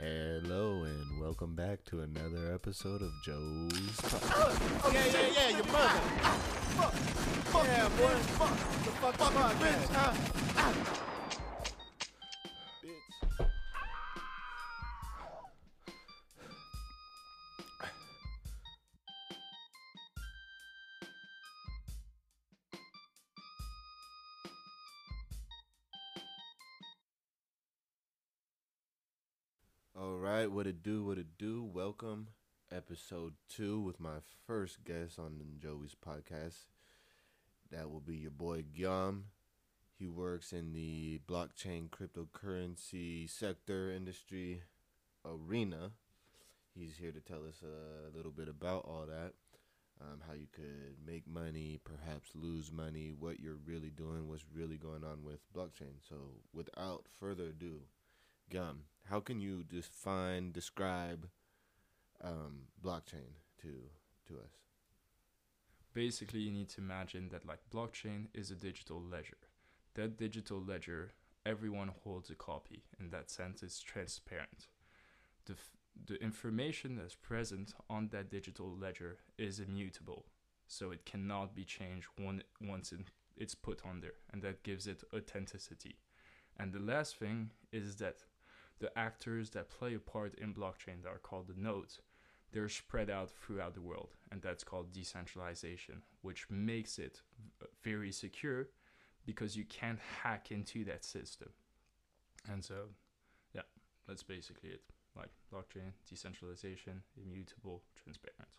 Hello and welcome back to another episode of Joe's. Oh, yeah, yeah, yeah, your mother. Fuck, fuck yeah, boy. Fuck the fuck, fuck you, bitch, huh? Bitch. Right, what it do, what it do. Welcome, episode two, with my first guest on Joey's podcast. That will be your boy Gyum. He works in the blockchain cryptocurrency sector industry arena. He's here to tell us a little bit about all that, um, how you could make money, perhaps lose money, what you're really doing, what's really going on with blockchain. So, without further ado, Gum, how can you define, describe um, blockchain to to us? basically you need to imagine that like blockchain is a digital ledger. That digital ledger everyone holds a copy. In that sense it's transparent. The, f- the information that's present on that digital ledger is immutable. So it cannot be changed one, once it, it's put on there. And that gives it authenticity. And the last thing is that the actors that play a part in blockchain that are called the nodes they're spread out throughout the world, and that's called decentralization, which makes it very secure because you can't hack into that system. And so, yeah, that's basically it. Like blockchain, decentralization, immutable, transparent.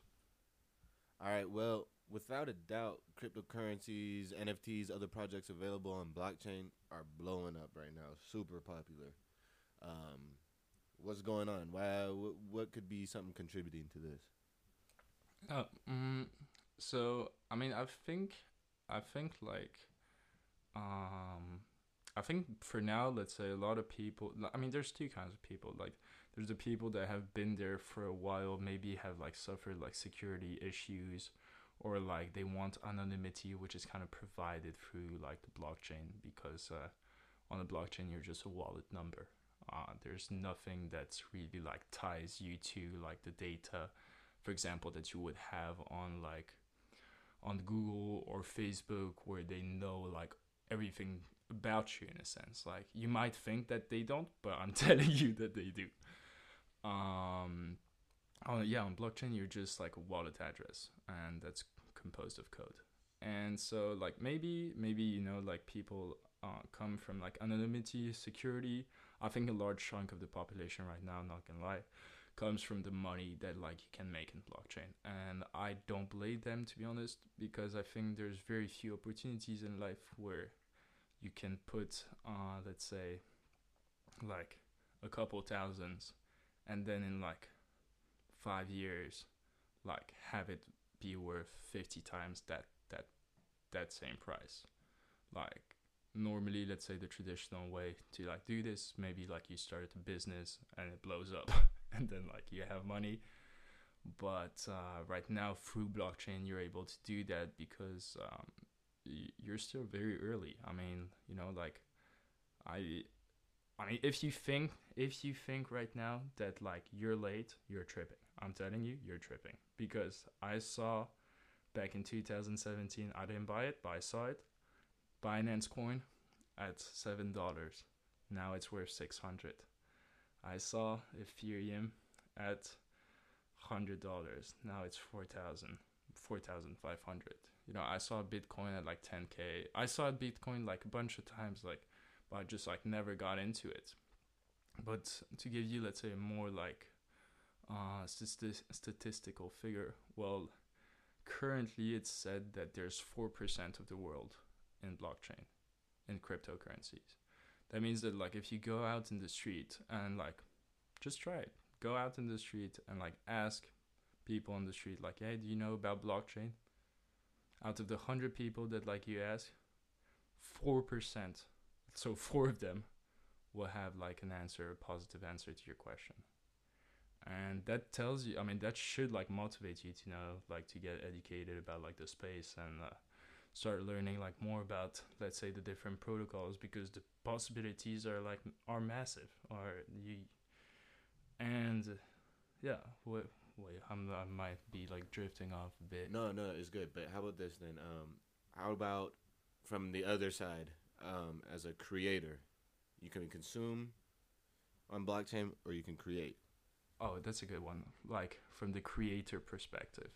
All right. Well, without a doubt, cryptocurrencies, NFTs, other projects available on blockchain are blowing up right now. Super popular. Um, what's going on? Why? What, what could be something contributing to this? Uh, so I mean, I think, I think like, um, I think for now, let's say a lot of people. I mean, there's two kinds of people. Like, there's the people that have been there for a while, maybe have like suffered like security issues, or like they want anonymity, which is kind of provided through like the blockchain because uh, on the blockchain you're just a wallet number. Uh, there's nothing that's really like ties you to like the data for example that you would have on like on google or facebook where they know like everything about you in a sense. Like you might think that they don't but i'm telling you that they do. Um on yeah on blockchain you're just like a wallet address and that's composed of code. And so like maybe maybe you know like people uh, come from like anonymity security i think a large chunk of the population right now not gonna lie comes from the money that like you can make in blockchain. And i don't blame them to be honest because i think there's very few opportunities in life where you can put uh let's say like a couple thousands and then in like five years like have it be worth 50 times that that that same price. Like normally let's say the traditional way to like do this maybe like you started a business and it blows up and then like you have money. But uh, right now through blockchain you're able to do that because um, you're still very early. I mean you know like i i mean if you think if you think right now that like you're late you're tripping. I'm telling you you're tripping. Because i saw back in 2017 i didn't buy it but i saw it binance coin at seven dollars. Now it's worth 600 i saw ethereum at hundred dollars. Now it's 4000 4500 you know i saw bitcoin at like 10k i saw bitcoin like a bunch of times like but i just like never got into it. But to give you let's say more like uh stati- statistical figure well currently it's said that there's 4% of the world in blockchain in cryptocurrencies. That means that like if you go out in the street and like just try it. Go out in the street and like ask people on the street like hey do you know about blockchain? Out of the 100 people that like you ask 4% so four of them will have like an answer a positive answer to your question. And that tells you i mean that should like motivate you to know like to get educated about like the space and uh, start learning like more about let's say the different protocols because the possibilities are like are massive or you and yeah, wait, wait, I'm, I might be like drifting off a bit. No, no, it's good. But how about this then? Um, how about from the other side? Um, as a creator, you can consume on blockchain or you can create. Oh, that's a good one. Like from the creator perspective,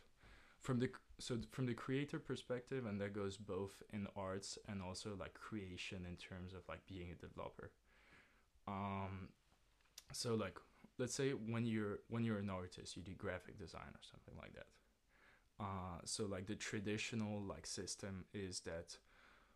from the so from the creator perspective, and that goes both in arts and also like creation in terms of like being a developer. Um, so like let's say when you're when you're an artist, you do graphic design or something like that. Uh, so like the traditional like system is that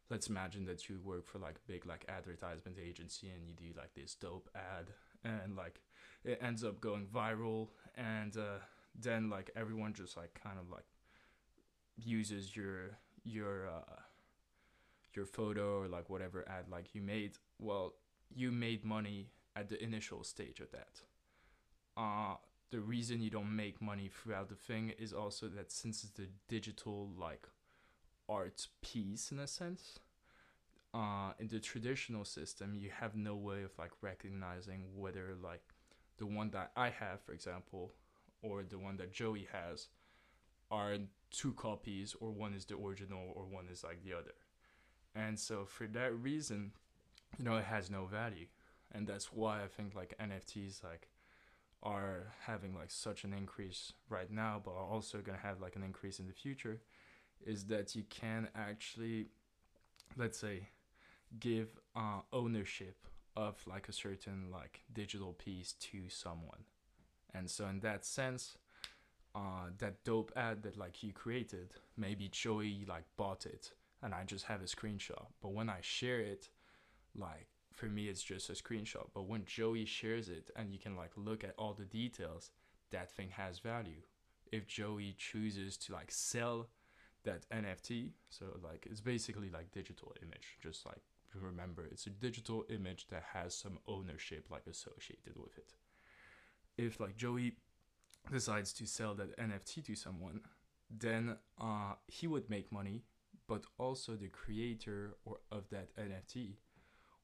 let's imagine that you work for like big like advertisement agency and you do like this dope ad and like it ends up going viral and uh, then like everyone just like kind of like uses your your uh, your photo or like whatever ad like you made well you made money at the initial stage of that. Uh the reason you don't make money throughout the thing is also that since it's a digital like art piece in a sense uh, in the traditional system you have no way of like recognizing whether like the one that i have for example or the one that joey has are two copies or one is the original or one is like the other. And so for that reason you know it has no value. And that's why i think like nfts like are having like such an increase right now but are also going to have like an increase in the future is that you can actually let's say give uh, ownership of like a certain like digital piece to someone. And so in that sense uh, that dope ad that like you created. Maybe joey like bought it and i just have a screenshot. But when i share it like for me it's just a screenshot. But when joey shares it and you can like look at all the details that thing has value. If joey chooses to like sell that nft so like it's basically like digital image just like remember it's a digital image that has some ownership like associated with it. If like joey decides to sell that nft to someone then uh, he would make money but also the creator or of that nft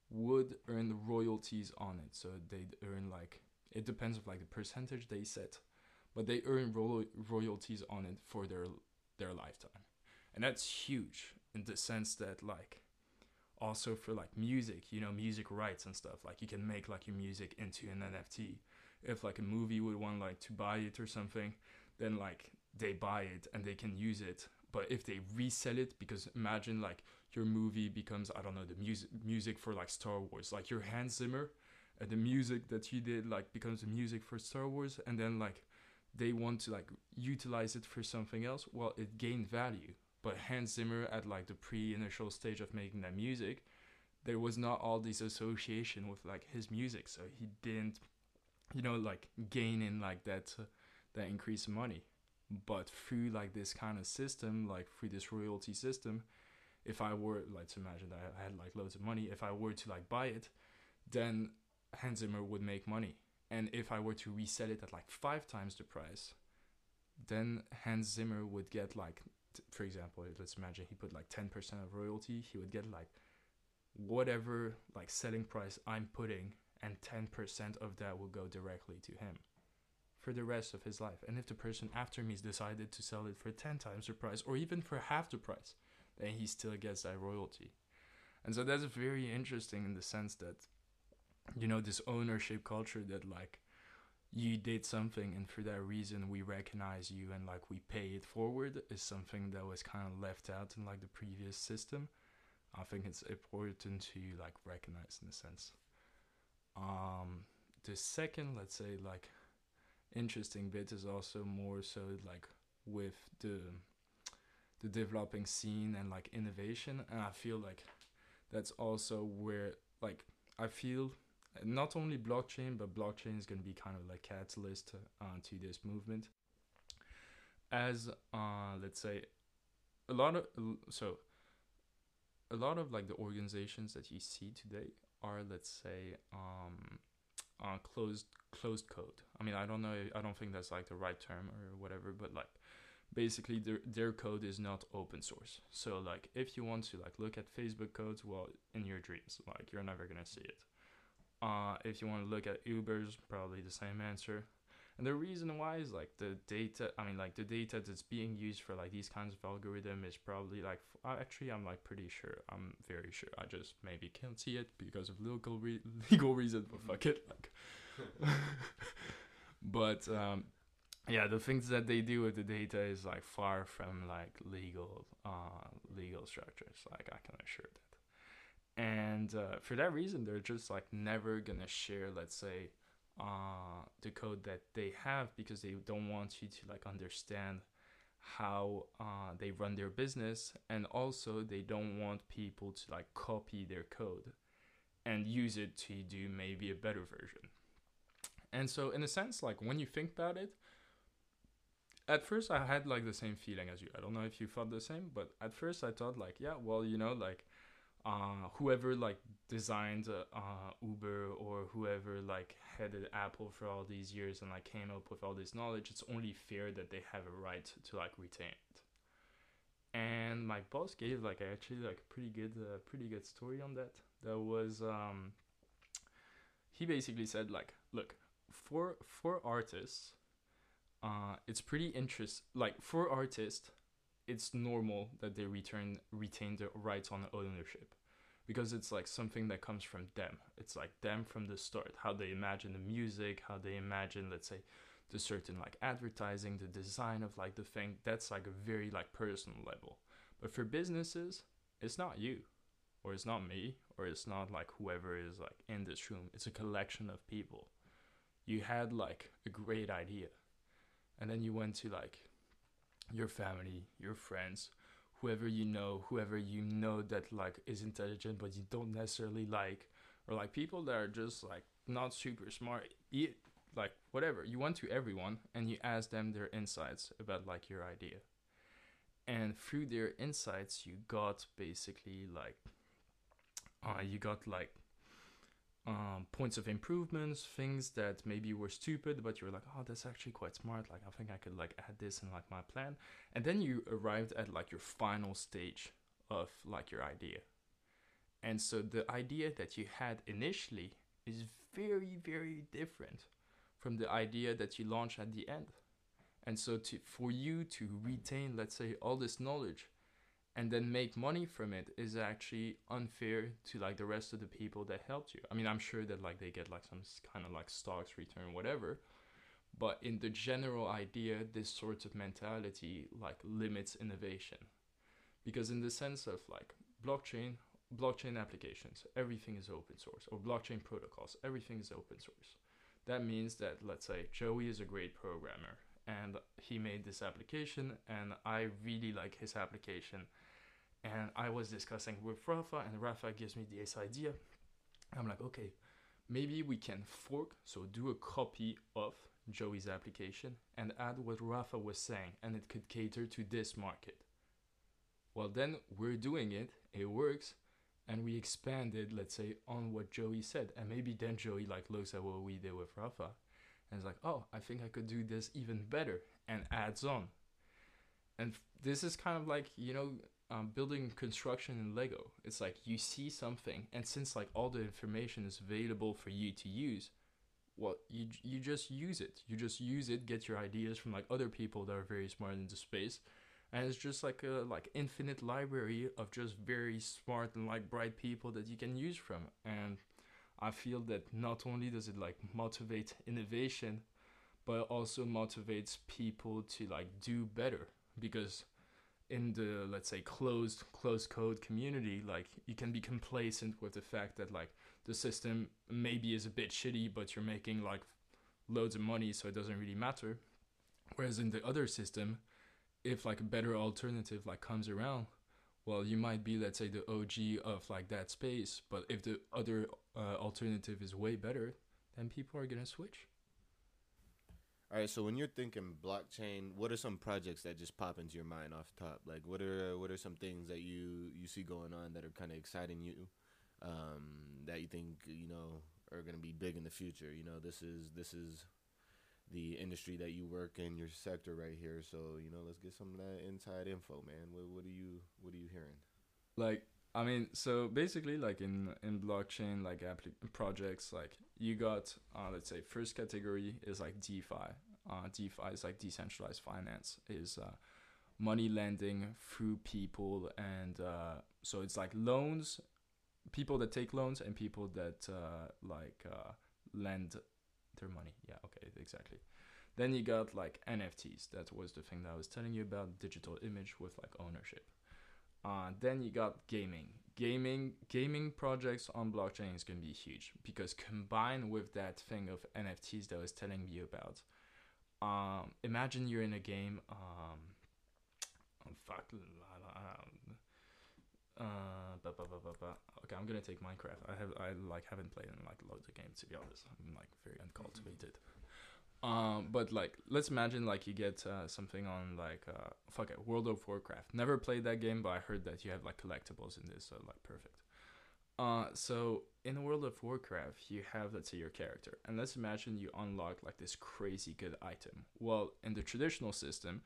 would earn royalties on it. So they'd earn like it depends of like the percentage they set but they earn ro- royalties on it for their their lifetime. And that's huge in the sense that like also for like music you know music rights and stuff like you can make like your music into an nft if like a movie would want like to buy it or something then like they buy it and they can use it. But if they resell it because imagine like your movie becomes i don't know the music music for like star wars like your hans zimmer and the music that you did like becomes the music for star wars and then like they want to like utilize it for something else well it gained value. But hans zimmer at like the pre-initial stage of making that music there was not all this association with like his music so he didn't you know like gaining like that uh, that increase in money. But through like this kind of system like through this royalty system if i were like to imagine that i had like loads of money if i were to like buy it then hans zimmer would make money. And if i were to resell it at like five times the price then hans zimmer would get like t- for example let's imagine he put like 10% of royalty he would get like whatever like selling price i'm putting and 10% of that will go directly to him for the rest of his life. And if the person after me has decided to sell it for 10 times the price or even for half the price, then he still gets that royalty. And so that's very interesting in the sense that, you know, this ownership culture that, like, you did something and for that reason we recognize you and, like, we pay it forward is something that was kind of left out in, like, the previous system. I think it's important to, like, recognize in a sense. Um, the second, let's say, like, interesting bit is also more so like with the the developing scene and like innovation. And i feel like that's also where like i feel not only blockchain but blockchain is going to be kind of like catalyst uh, to this movement. As uh let's say a lot of so a lot of like the organizations that you see today are let's say um uh, closed closed code. I mean, I don't know. I don't think that's like the right term or whatever, but like basically their their code is not open source. So like if you want to like look at Facebook codes, well, in your dreams, like you're never gonna see it. Uh, if you want to look at Uber's, probably the same answer. And the reason why is like the data. I mean, like the data that's being used for like these kinds of algorithm is probably like. Actually, I'm like pretty sure. I'm very sure. I just maybe can't see it because of legal re- legal reason. But fuck it. Like. but um, yeah, the things that they do with the data is like far from like legal uh legal structures. Like I can assure that. And uh, for that reason, they're just like never gonna share, let's say, uh, the code that they have because they don't want you to like understand how uh, they run their business. And also they don't want people to like copy their code and use it to do maybe a better version. And so in a sense like when you think about it at first i had like the same feeling as you. I don't know if you thought the same but at first i thought like yeah well you know like uh, whoever like designed uh, Uber or whoever like headed Apple for all these years and like came up with all this knowledge, it's only fair that they have a right to like retain it. And my boss gave like actually like a pretty good uh, pretty good story on that. That was um, he basically said like, look, for for artists, uh, it's pretty interest like for artists it's normal that they return retain the rights on ownership. Because it's like something that comes from them. It's like them from the start. How they imagine the music how they imagine let's say the certain like advertising the design of like the thing. That's like a very like personal level. But for businesses it's not you. Or it's not me. Or it's not like whoever is like in this room. It's a collection of people. You had like a great idea. And then you went to like your family, your friends, whoever you know, whoever you know that like is intelligent but you don't necessarily like, or like people that are just like not super smart, like whatever. You went to everyone and you asked them their insights about like your idea. And through their insights, you got basically like, uh, you got like um, points of improvements, things that maybe were stupid, but you're like, oh, that's actually quite smart. Like, I think I could like add this in like my plan. And then you arrived at like your final stage of like your idea. And so the idea that you had initially is very, very different from the idea that you launch at the end. And so to for you to retain, let's say, all this knowledge and then make money from it is actually unfair to like the rest of the people that helped you. I mean, I'm sure that like they get like some kind of like stocks return, whatever. But in the general idea, this sort of mentality like limits innovation. Because in the sense of like blockchain, blockchain applications, everything is open source, or blockchain protocols, everything is open source. That means that let's say Joey is a great programmer and he made this application and I really like his application and I was discussing with Rafa, and Rafa gives me this idea. I'm like, okay, maybe we can fork, so do a copy of Joey's application and add what Rafa was saying, and it could cater to this market. Well, then we're doing it, it works, and we expanded, let's say, on what Joey said, and maybe then Joey like looks at what we did with Rafa, and is like, oh, I think I could do this even better, and adds on. And this is kind of like you know um, building construction in Lego. It's like you see something, and since like all the information is available for you to use, well, you you just use it. You just use it. Get your ideas from like other people that are very smart into space, and it's just like a like infinite library of just very smart and like bright people that you can use from. And I feel that not only does it like motivate innovation, but also motivates people to like do better. Because in the let's say closed closed code community like you can be complacent with the fact that like the system maybe is a bit shitty but you're making like loads of money so it doesn't really matter. Whereas in the other system if like a better alternative like comes around well you might be let's say the OG of like that space but if the other uh, alternative is way better then people are to switch All right, so when you're thinking blockchain, what are some projects that just pop into your mind off top? Like, what are what are some things that you you see going on that are kind of exciting you, um, that you think you know are to be big in the future? You know, this is this is the industry that you work in, your sector right here. So you know, let's get some of that inside info, man. What what are you what are you hearing? like I mean, so basically, like in in blockchain, like projects, like you got, uh, let's say, first category is like DeFi. Uh, DeFi is like decentralized finance, is uh, money lending through people, and uh, so it's like loans, people that take loans, and people that uh, like uh, lend their money. Yeah, okay, exactly. Then you got like NFTs. That was the thing that I was telling you about, digital image with like ownership. Uh, then you got gaming. Gaming gaming projects on blockchain is gonna be huge because combined with that thing of NFTs that I was telling you about, um, imagine you're in a game. Um, oh, fuck. Uh, ba, ba. Okay, I'm gonna take Minecraft. I have I like haven't played in like loads of games to be honest. I'm like very uncultivated. Um, but like, let's imagine like you get uh, something on like uh, fuck it, World of Warcraft. Never played that game, but I heard that you have like collectibles in this, so like perfect. Uh, so in World of Warcraft, you have let's say your character, and let's imagine you unlock like this crazy good item. Well, in the traditional system,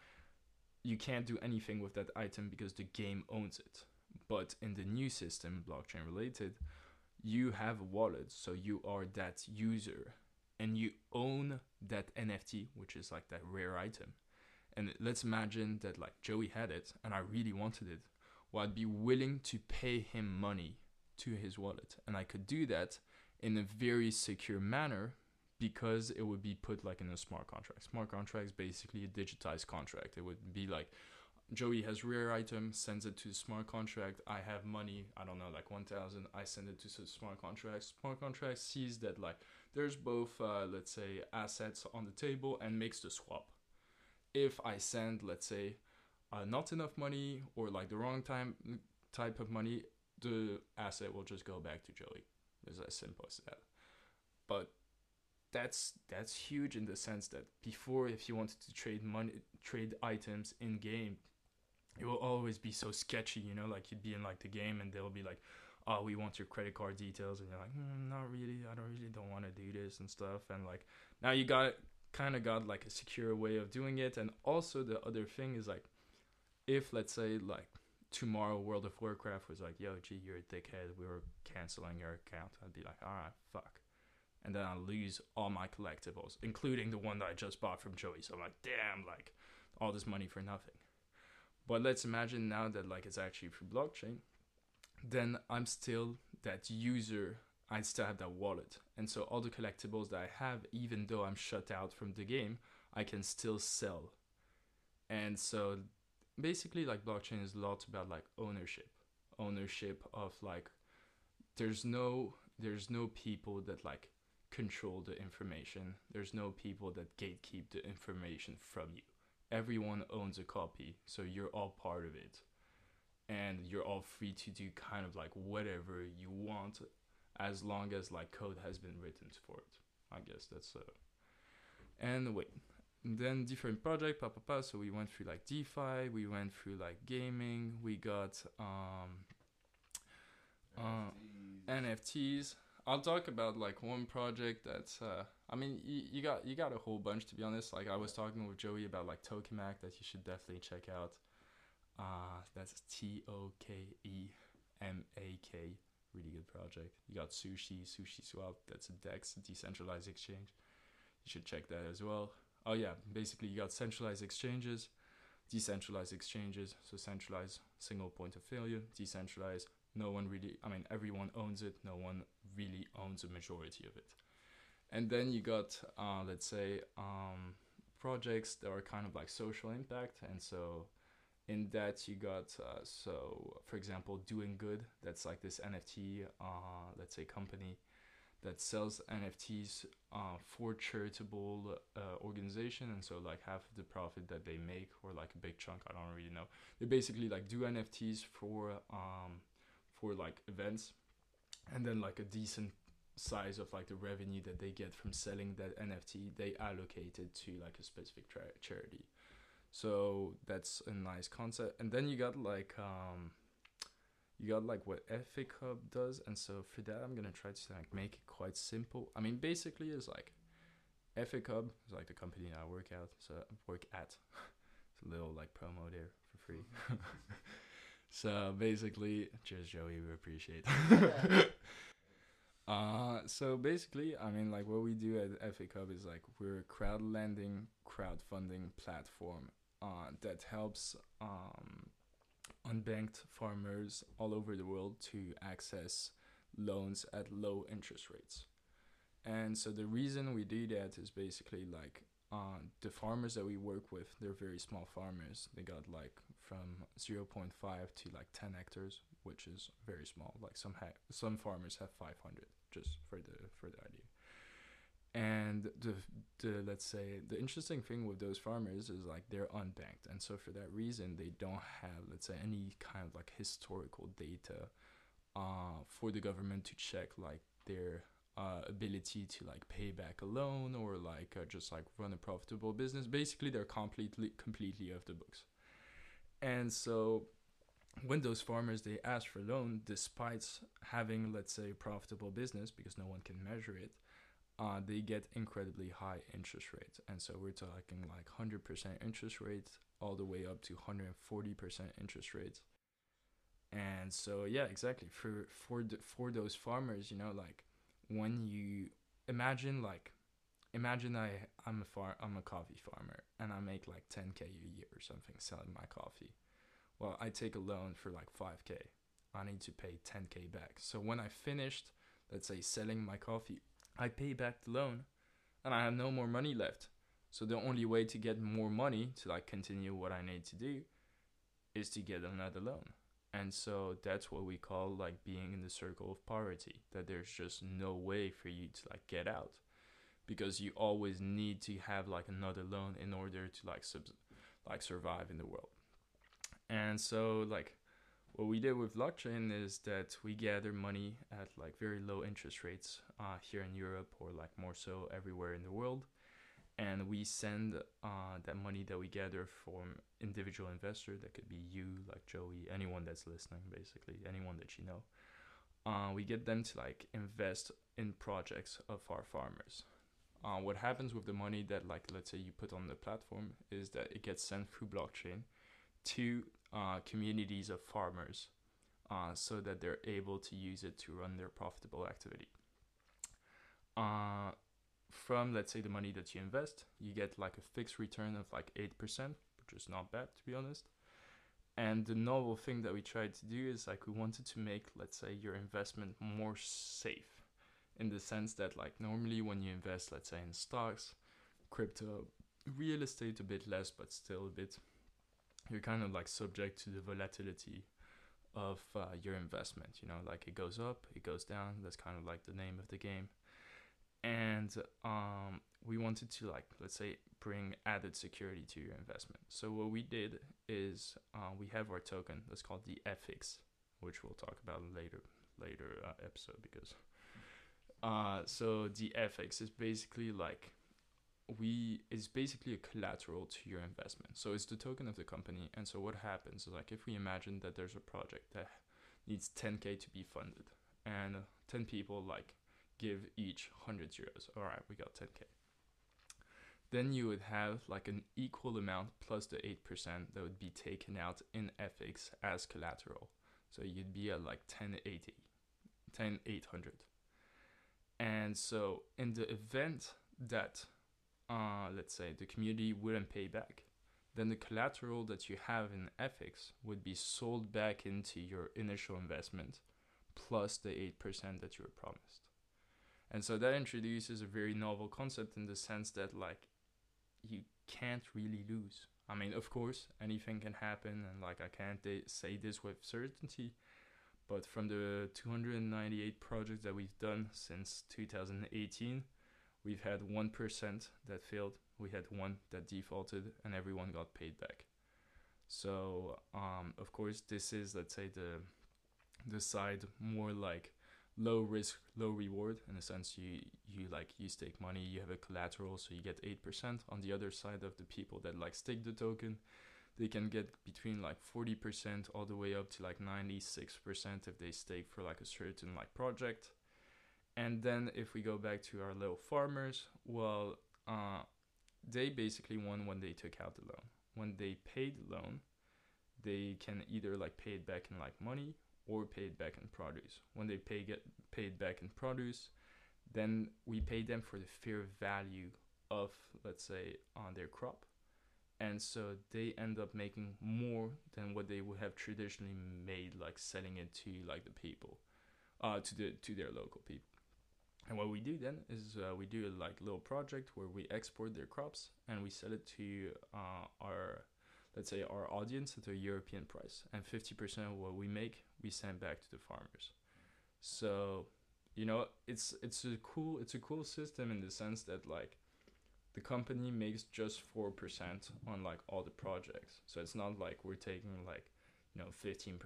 you can't do anything with that item because the game owns it. But in the new system, blockchain related, you have a wallet, so you are that user and you own that NFT, which is like that rare item. And let's imagine that like Joey had it and I really wanted it. Well, I'd be willing to pay him money to his wallet. And I could do that in a very secure manner because it would be put like in a smart contract. Smart contract is basically a digitized contract. It would be like Joey has rare item, sends it to smart contract. I have money, I don't know, like 1000. I send it to smart contract. Smart contract sees that like there's both, uh, let's say, assets on the table and makes the swap. If I send, let's say, uh, not enough money or like the wrong time type of money, the asset will just go back to Joey. It's as simple as that. But that's that's huge in the sense that before, if you wanted to trade money, trade items in game, it will always be so sketchy. You know, like you'd be in like the game and they'll be like, oh, we want your credit card details, and you're like, mm, not really. I don't really don't want to do this and stuff. And like now you got kind of got like a secure way of doing it. And also the other thing is like, if let's say like tomorrow World of Warcraft was like, yo, gee, you're a dickhead. We were canceling your account. I'd be like, all right, fuck. And then I lose all my collectibles, including the one that I just bought from Joey. So I'm like, damn, like all this money for nothing. But let's imagine now that like it's actually through blockchain then I'm still that user. I still have that wallet. And so all the collectibles that I have, even though I'm shut out from the game, I can still sell. And so basically like blockchain is a lot about like ownership. Ownership of like there's no there's no people that like control the information. There's no people that gatekeep the information from you. Everyone owns a copy, so you're all part of it and you're all free to do kind of like whatever you want as long as like code has been written for it i guess that's uh and wait then different project pa, pa, pa. so we went through like defi we went through like gaming we got um uh, nfts i'll talk about like one project that's uh i mean you, you got you got a whole bunch to be honest like i was talking with joey about like tokemak that you should definitely check out uh, that's T O K E M A K. Really good project. You got Sushi, Sushi Swap. That's a DEX, decentralized exchange. You should check that as well. Oh yeah, basically you got centralized exchanges, decentralized exchanges. So centralized, single point of failure. Decentralized, no one really. I mean, everyone owns it. No one really owns a majority of it. And then you got, uh, let's say, um, projects that are kind of like social impact, and so in that you got uh, so for example doing good that's like this nft uh, let's say company that sells nfts uh, for charitable uh, organization. And so like half of the profit that they make or like a big chunk i don't really know. They basically like do nfts for um, for like events and then like a decent size of like the revenue that they get from selling that nft they allocate it to like a specific tra- charity so that's a nice concept. And then you got like um you got like what Ethic Hub does, and so for that I'm gonna try to like make it quite simple. I mean basically it's like Ethic Hub is like the company I work at, so I work at. it's a little like promo there for free. so basically, cheers, Joey. We appreciate. uh, so basically, I mean, like what we do at Ethic Hub is like we're a crowd lending, crowdfunding platform uh, that helps um, unbanked farmers all over the world to access loans at low interest rates. And so the reason we do that is basically like uh, the farmers that we work with, they're very small farmers. They got like from 0.5 to like 10 hectares, which is very small. Like some ha- some farmers have 500, just for the for the idea. And the the let's say the interesting thing with those farmers is like they're unbanked, and so for that reason they don't have let's say any kind of like historical data, uh, for the government to check like their uh, ability to like pay back a loan or like uh, just like run a profitable business. Basically, they're completely completely off the books. And so, when those farmers they ask for loan, despite having let's say profitable business because no one can measure it, uh, they get incredibly high interest rates. And so we're talking like hundred percent interest rates all the way up to hundred and forty percent interest rates. And so yeah, exactly for for the, for those farmers, you know, like when you imagine like imagine I I'm a far I'm a coffee farmer and I make like 10k a year or something selling my coffee. Well, I take a loan for like 5k. I need to pay 10k back. So when I finished, let's say selling my coffee, I pay back the loan and I have no more money left. So the only way to get more money to like continue what I need to do is to get another loan and so that's what we call like being in the circle of poverty that there's just no way for you to like get out because you always need to have like another loan in order to like sub- like survive in the world. And so like what we did with blockchain is that we gather money at like very low interest rates uh, here in Europe or like more so everywhere in the world. And we send uh, that money that we gather from individual investor that could be you like joey anyone that's listening basically anyone that you know uh, we get them to like invest in projects of our farmers uh, what happens with the money that like let's say you put on the platform is that it gets sent through blockchain to uh, communities of farmers uh, so that they're able to use it to run their profitable activity uh, from let's say the money that you invest, you get like a fixed return of like 8%, which is not bad to be honest. And the novel thing that we tried to do is like we wanted to make let's say your investment more safe in the sense that like normally when you invest let's say in stocks, crypto, real estate a bit less but still a bit you're kind of like subject to the volatility of uh, your investment, you know, like it goes up, it goes down, that's kind of like the name of the game. And um, we wanted to like let's say bring added security to your investment. So what we did is uh, we have our token that's called the EthiX which we'll talk about later later uh, episode because uh, so the EthiX is basically like we is basically a collateral to your investment so it's the token of the company and so what happens is like if we imagine that there's a project that needs 10k to be funded and 10 people like give each 100 euros. All right, we got 10k. Then you would have like an equal amount plus the 8% that would be taken out in EthiX as collateral. So you'd be at like 1080, 10800. And so in the event that, uh, let's say, the community wouldn't pay back, then the collateral that you have in EthiX would be sold back into your initial investment plus the 8% that you were promised. And so that introduces a very novel concept in the sense that like you can't really lose. I mean, of course, anything can happen, and like I can't de- say this with certainty, but from the 298 projects that we've done since 2018, we've had 1% that failed, we had one that defaulted, and everyone got paid back. So, um, of course, this is, let's say, the the side more like low risk, low reward in a sense. You you like you stake money, you have a collateral, so you get eight percent. On the other side of the people that like stake the token, they can get between like forty percent all the way up to like ninety six percent if they stake for like a certain like project. And then if we go back to our little farmers, well, uh, they basically won when they took out the loan. When they paid the loan, they can either like pay it back in like money or pay it back in produce. When they pay get paid back in produce, then we pay them for the fair value of let's say on their crop and so they end up making more than what they would have traditionally made like selling it to like the people uh to the to their local people. And what we do then is uh, we do a like little project where we export their crops and we sell it to uh, our let's say our audience at a European price. And 50% of what we make we send back to the farmers. So you know it's it's a cool it's a cool system in the sense that like the company makes just 4% on like all the projects. So it's not like we're taking like you know 15%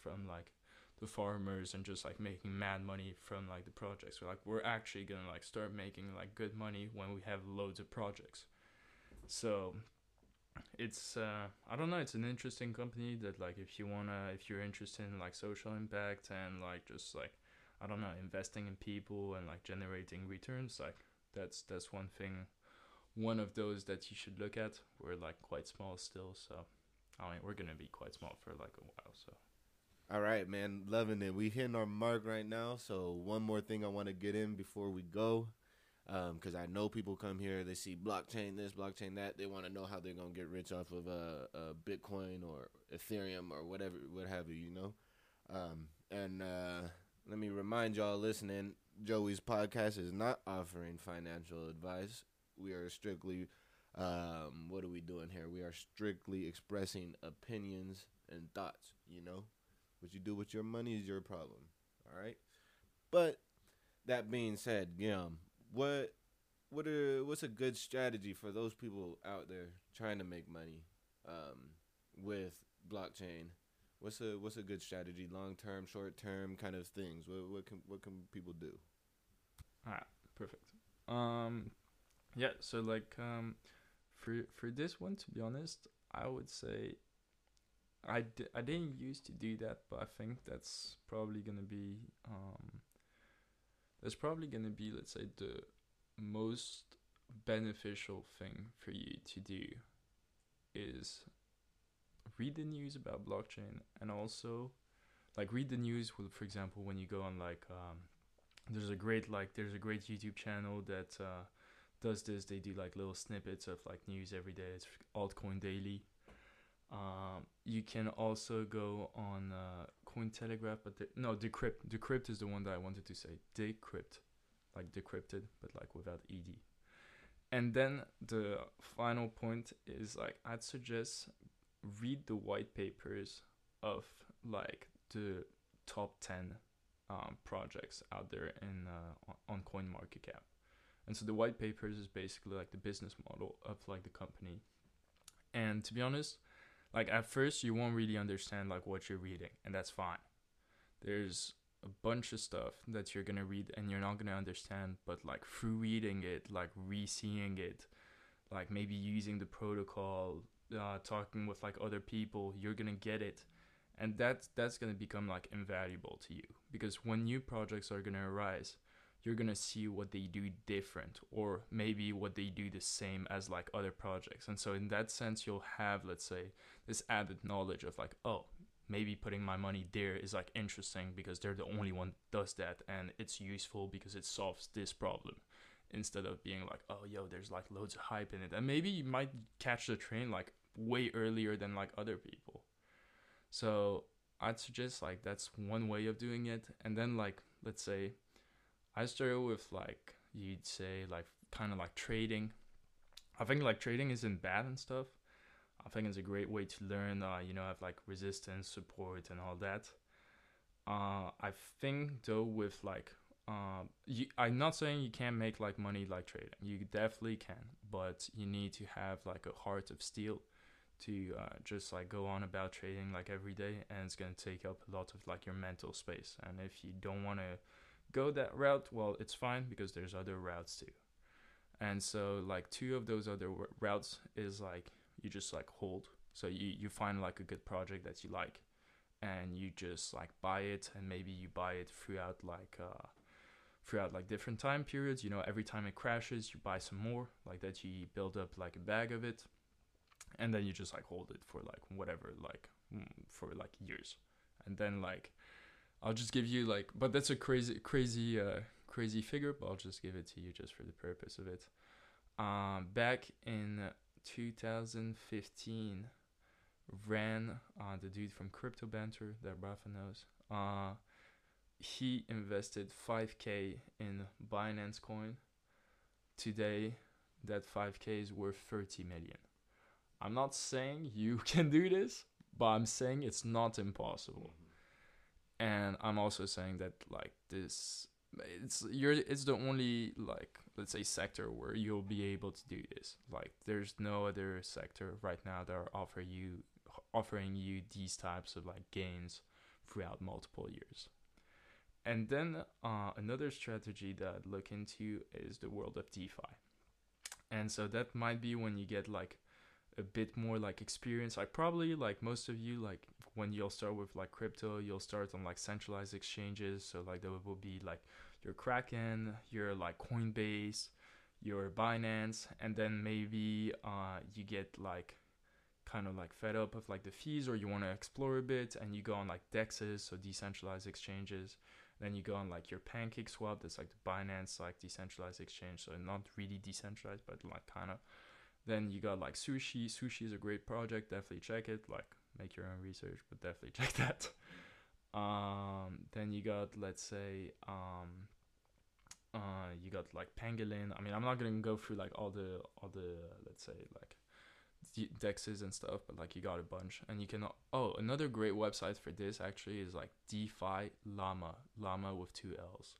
from like the farmers and just like making mad money from like the projects. We're like we're actually gonna like start making like good money when we have loads of projects. So it's uh i don't know it's an interesting company that like if you wanna if you're interested in like social impact and like just like i don't know investing in people and like generating returns like that's that's one thing one of those that you should look at we're like quite small still so i mean we're gonna be quite small for like a while so All right, man. Loving it. We hitting our mark right now. So one more thing I want to get in before we go, because I know people come here, they see blockchain this, blockchain that. They want to know how they're gonna get rich off of uh, uh, Bitcoin or Ethereum or whatever, what have you. You know. Um, and uh, let me remind y'all listening, Joey's podcast is not offering financial advice. We are strictly, um, what are we doing here? We are strictly expressing opinions and thoughts. You know. What you do with your money is your problem. All right. But that being said, yeah, what what are what's a good strategy for those people out there trying to make money um, with blockchain? What's a what's a good strategy? Long term, short term, kind of things. What what can what can people do? All right, perfect. Um, yeah. So like, um, for for this one, to be honest, I would say I, I didn't used to do that, but I think that's probably gonna be um, that's probably gonna be let's say the most beneficial thing for you to do is read the news about blockchain and also like read the news with for example when you go on like um, there's a great like there's a great youtube channel that uh, does this they do like little snippets of like news every day it's altcoin daily um, you can also go on uh, Cointelegraph, but the, no, Decrypt. Decrypt is the one that I wanted to say. Decrypt, like decrypted, but like without ed. And then the final point is like I'd suggest read the white papers of like the top ten um, projects out there in uh, on CoinMarketCap. And so the white papers is basically like the business model of like the company. And to be honest, like at first you won't really understand like what you're reading and that's fine. There's a bunch of stuff that you're gonna read and you're not gonna understand but like through reading it like re-seeing it like maybe using the protocol uh, talking with like other people you're gonna get it. And that's that's gonna become like invaluable to you. Because when new projects are gonna arise you're gonna see what they do different or maybe what they do the same as like other projects. And so in that sense you'll have let's say this added knowledge of like oh maybe putting my money there is like interesting because they're the only one does that and it's useful because it solves this problem. Instead of being like oh yo there's like loads of hype in it. And maybe you might catch the train like way earlier than like other people. So i'd suggest like that's one way of doing it. And then like let's say I started with like you'd say like kind of like trading. I think like trading isn't bad and stuff. I think it's a great way to learn. Uh, you know, have like resistance, support, and all that. Uh, I think though with like um, you, I'm not saying you can't make like money like trading. You definitely can, but you need to have like a heart of steel to uh, just like go on about trading like every day, and it's gonna take up a lot of like your mental space. And if you don't want to go that route, well, it's fine because there's other routes too. And so like two of those other routes is like you just like hold. So you you find like a good project that you like and you just like buy it and maybe you buy it throughout like uh throughout like different time periods, you know, every time it crashes, you buy some more like that you build up like a bag of it. and then you just like hold it for like whatever like mm, for like years and then like i'll just give you like but that's a crazy crazy uh crazy figure but i'll just give it to you just for the purpose of it. Um back in 2015 ran uh the dude from crypto banter that rafa knows uh he invested 5k in binance coin. Today that 5k is worth 30 million. I'm not saying you can do this but i'm saying it's not impossible and i'm also saying that like this it's you're it's the only like let's say sector where you'll be able to do this like there's no other sector right now that are offer you offering you these types of like gains throughout multiple years and then uh, another strategy that I'd look into is the world of DeFi. And so that might be when you get like a bit more like experience. Like probably like most of you like when you'll start with like crypto, you'll start on like centralized exchanges. So like there will be like your Kraken, your like Coinbase, your Binance, and then maybe uh you get like kind of like fed up of like the fees or you want to explore a bit and you go on like dexes so decentralized exchanges then you go on like your pancake swap, that's like the Binance like decentralized exchange, so not really decentralized, but like kind of. Then you got like Sushi. Sushi is a great project. Definitely check it. Like make your own research, but definitely check that. Um, then you got let's say um, uh, you got like Pangolin. I mean, I'm not gonna go through like all the all the let's say like dexes and stuff, but like you got a bunch, and you can. Oh, another great website for this actually is like DeFi Llama, Llama with two L's,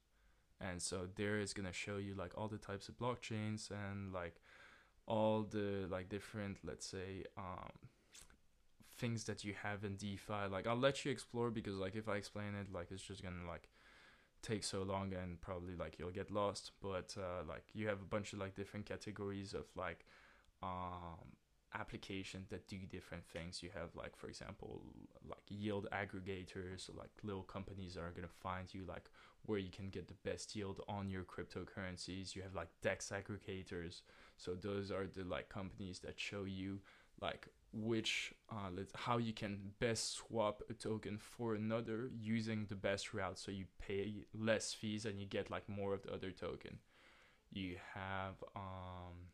and so there is gonna show you like all the types of blockchains and like all the like different, let's say, um, things that you have in DeFi. Like I'll let you explore because like if I explain it, like it's just gonna like take so long and probably like you'll get lost. But uh, like you have a bunch of like different categories of like um applications that do different things. You have like for example like yield aggregators, so like little companies that are gonna find you like where you can get the best yield on your cryptocurrencies. You have like DEX aggregators, so those are the like companies that show you like which uh let's how you can best swap a token for another using the best route so you pay less fees and you get like more of the other token you have um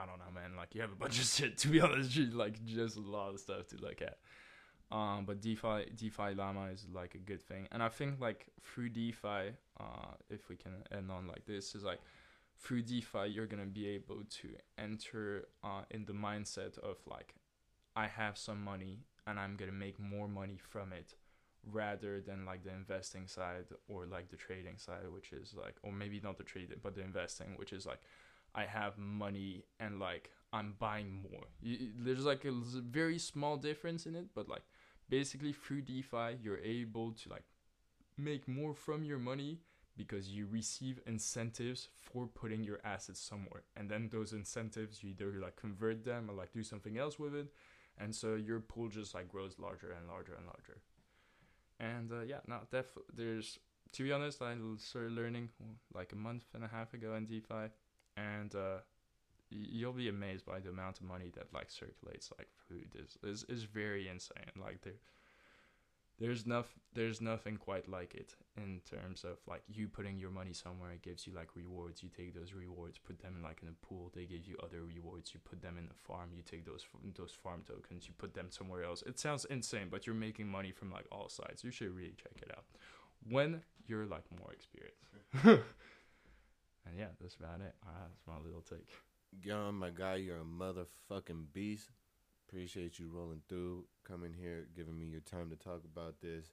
I don't know, man. Like you have a bunch of shit. To be honest, like just a lot of stuff to look at. Um, but DeFi DeFi Llama is like a good thing, and I think like through DeFi, uh, if we can end on like this, is like through DeFi you're gonna be able to enter uh in the mindset of like, I have some money and I'm gonna make more money from it, rather than like the investing side or like the trading side, which is like, or maybe not the trading, but the investing, which is like I have money and like I'm buying more. there's like a very small difference in it, but like basically through DeFi, you're able to like make more from your money because you receive incentives for putting your assets somewhere. And then those incentives, you either like convert them or like do something else with it. And so your pool just like grows larger and larger and larger. And uh, yeah, now def- there's to be honest, I started learning like a month and a half ago in DeFi and uh, you'll be amazed by the amount of money that like circulates like food is is, is very insane like there there's enough there's nothing quite like it in terms of like you putting your money somewhere it gives you like rewards you take those rewards put them in like in a pool they give you other rewards you put them in a farm you take those those farm tokens you put them somewhere else it sounds insane but you're making money from like all sides you should really check it out when you're like more experienced And yeah, that's about it. Uh, that's my little take. Young, my guy, you're a motherfucking beast. Appreciate you rolling through, coming here, giving me your time to talk about this.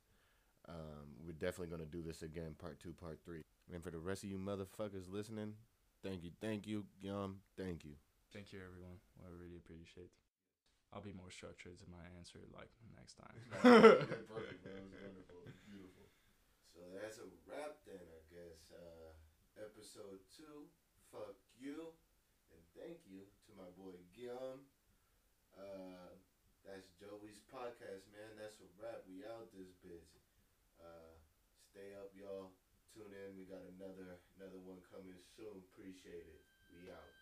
Um, we're definitely gonna do this again, part two, part three. And for the rest of you motherfuckers listening, thank you, thank you, Yum, thank you. Thank you, everyone. I really appreciate. I'll be more structured in my answer like next time. perfect, man. Was wonderful, beautiful. So that's a wrap then, I guess. Uh, episode two. Fuck you. And thank you to my boy Guillaume. Uh, that's Joey's podcast, man. That's a wrap. We out this bitch. Uh, stay up, y'all. Tune in. We got another another one coming soon. Appreciate it. We out.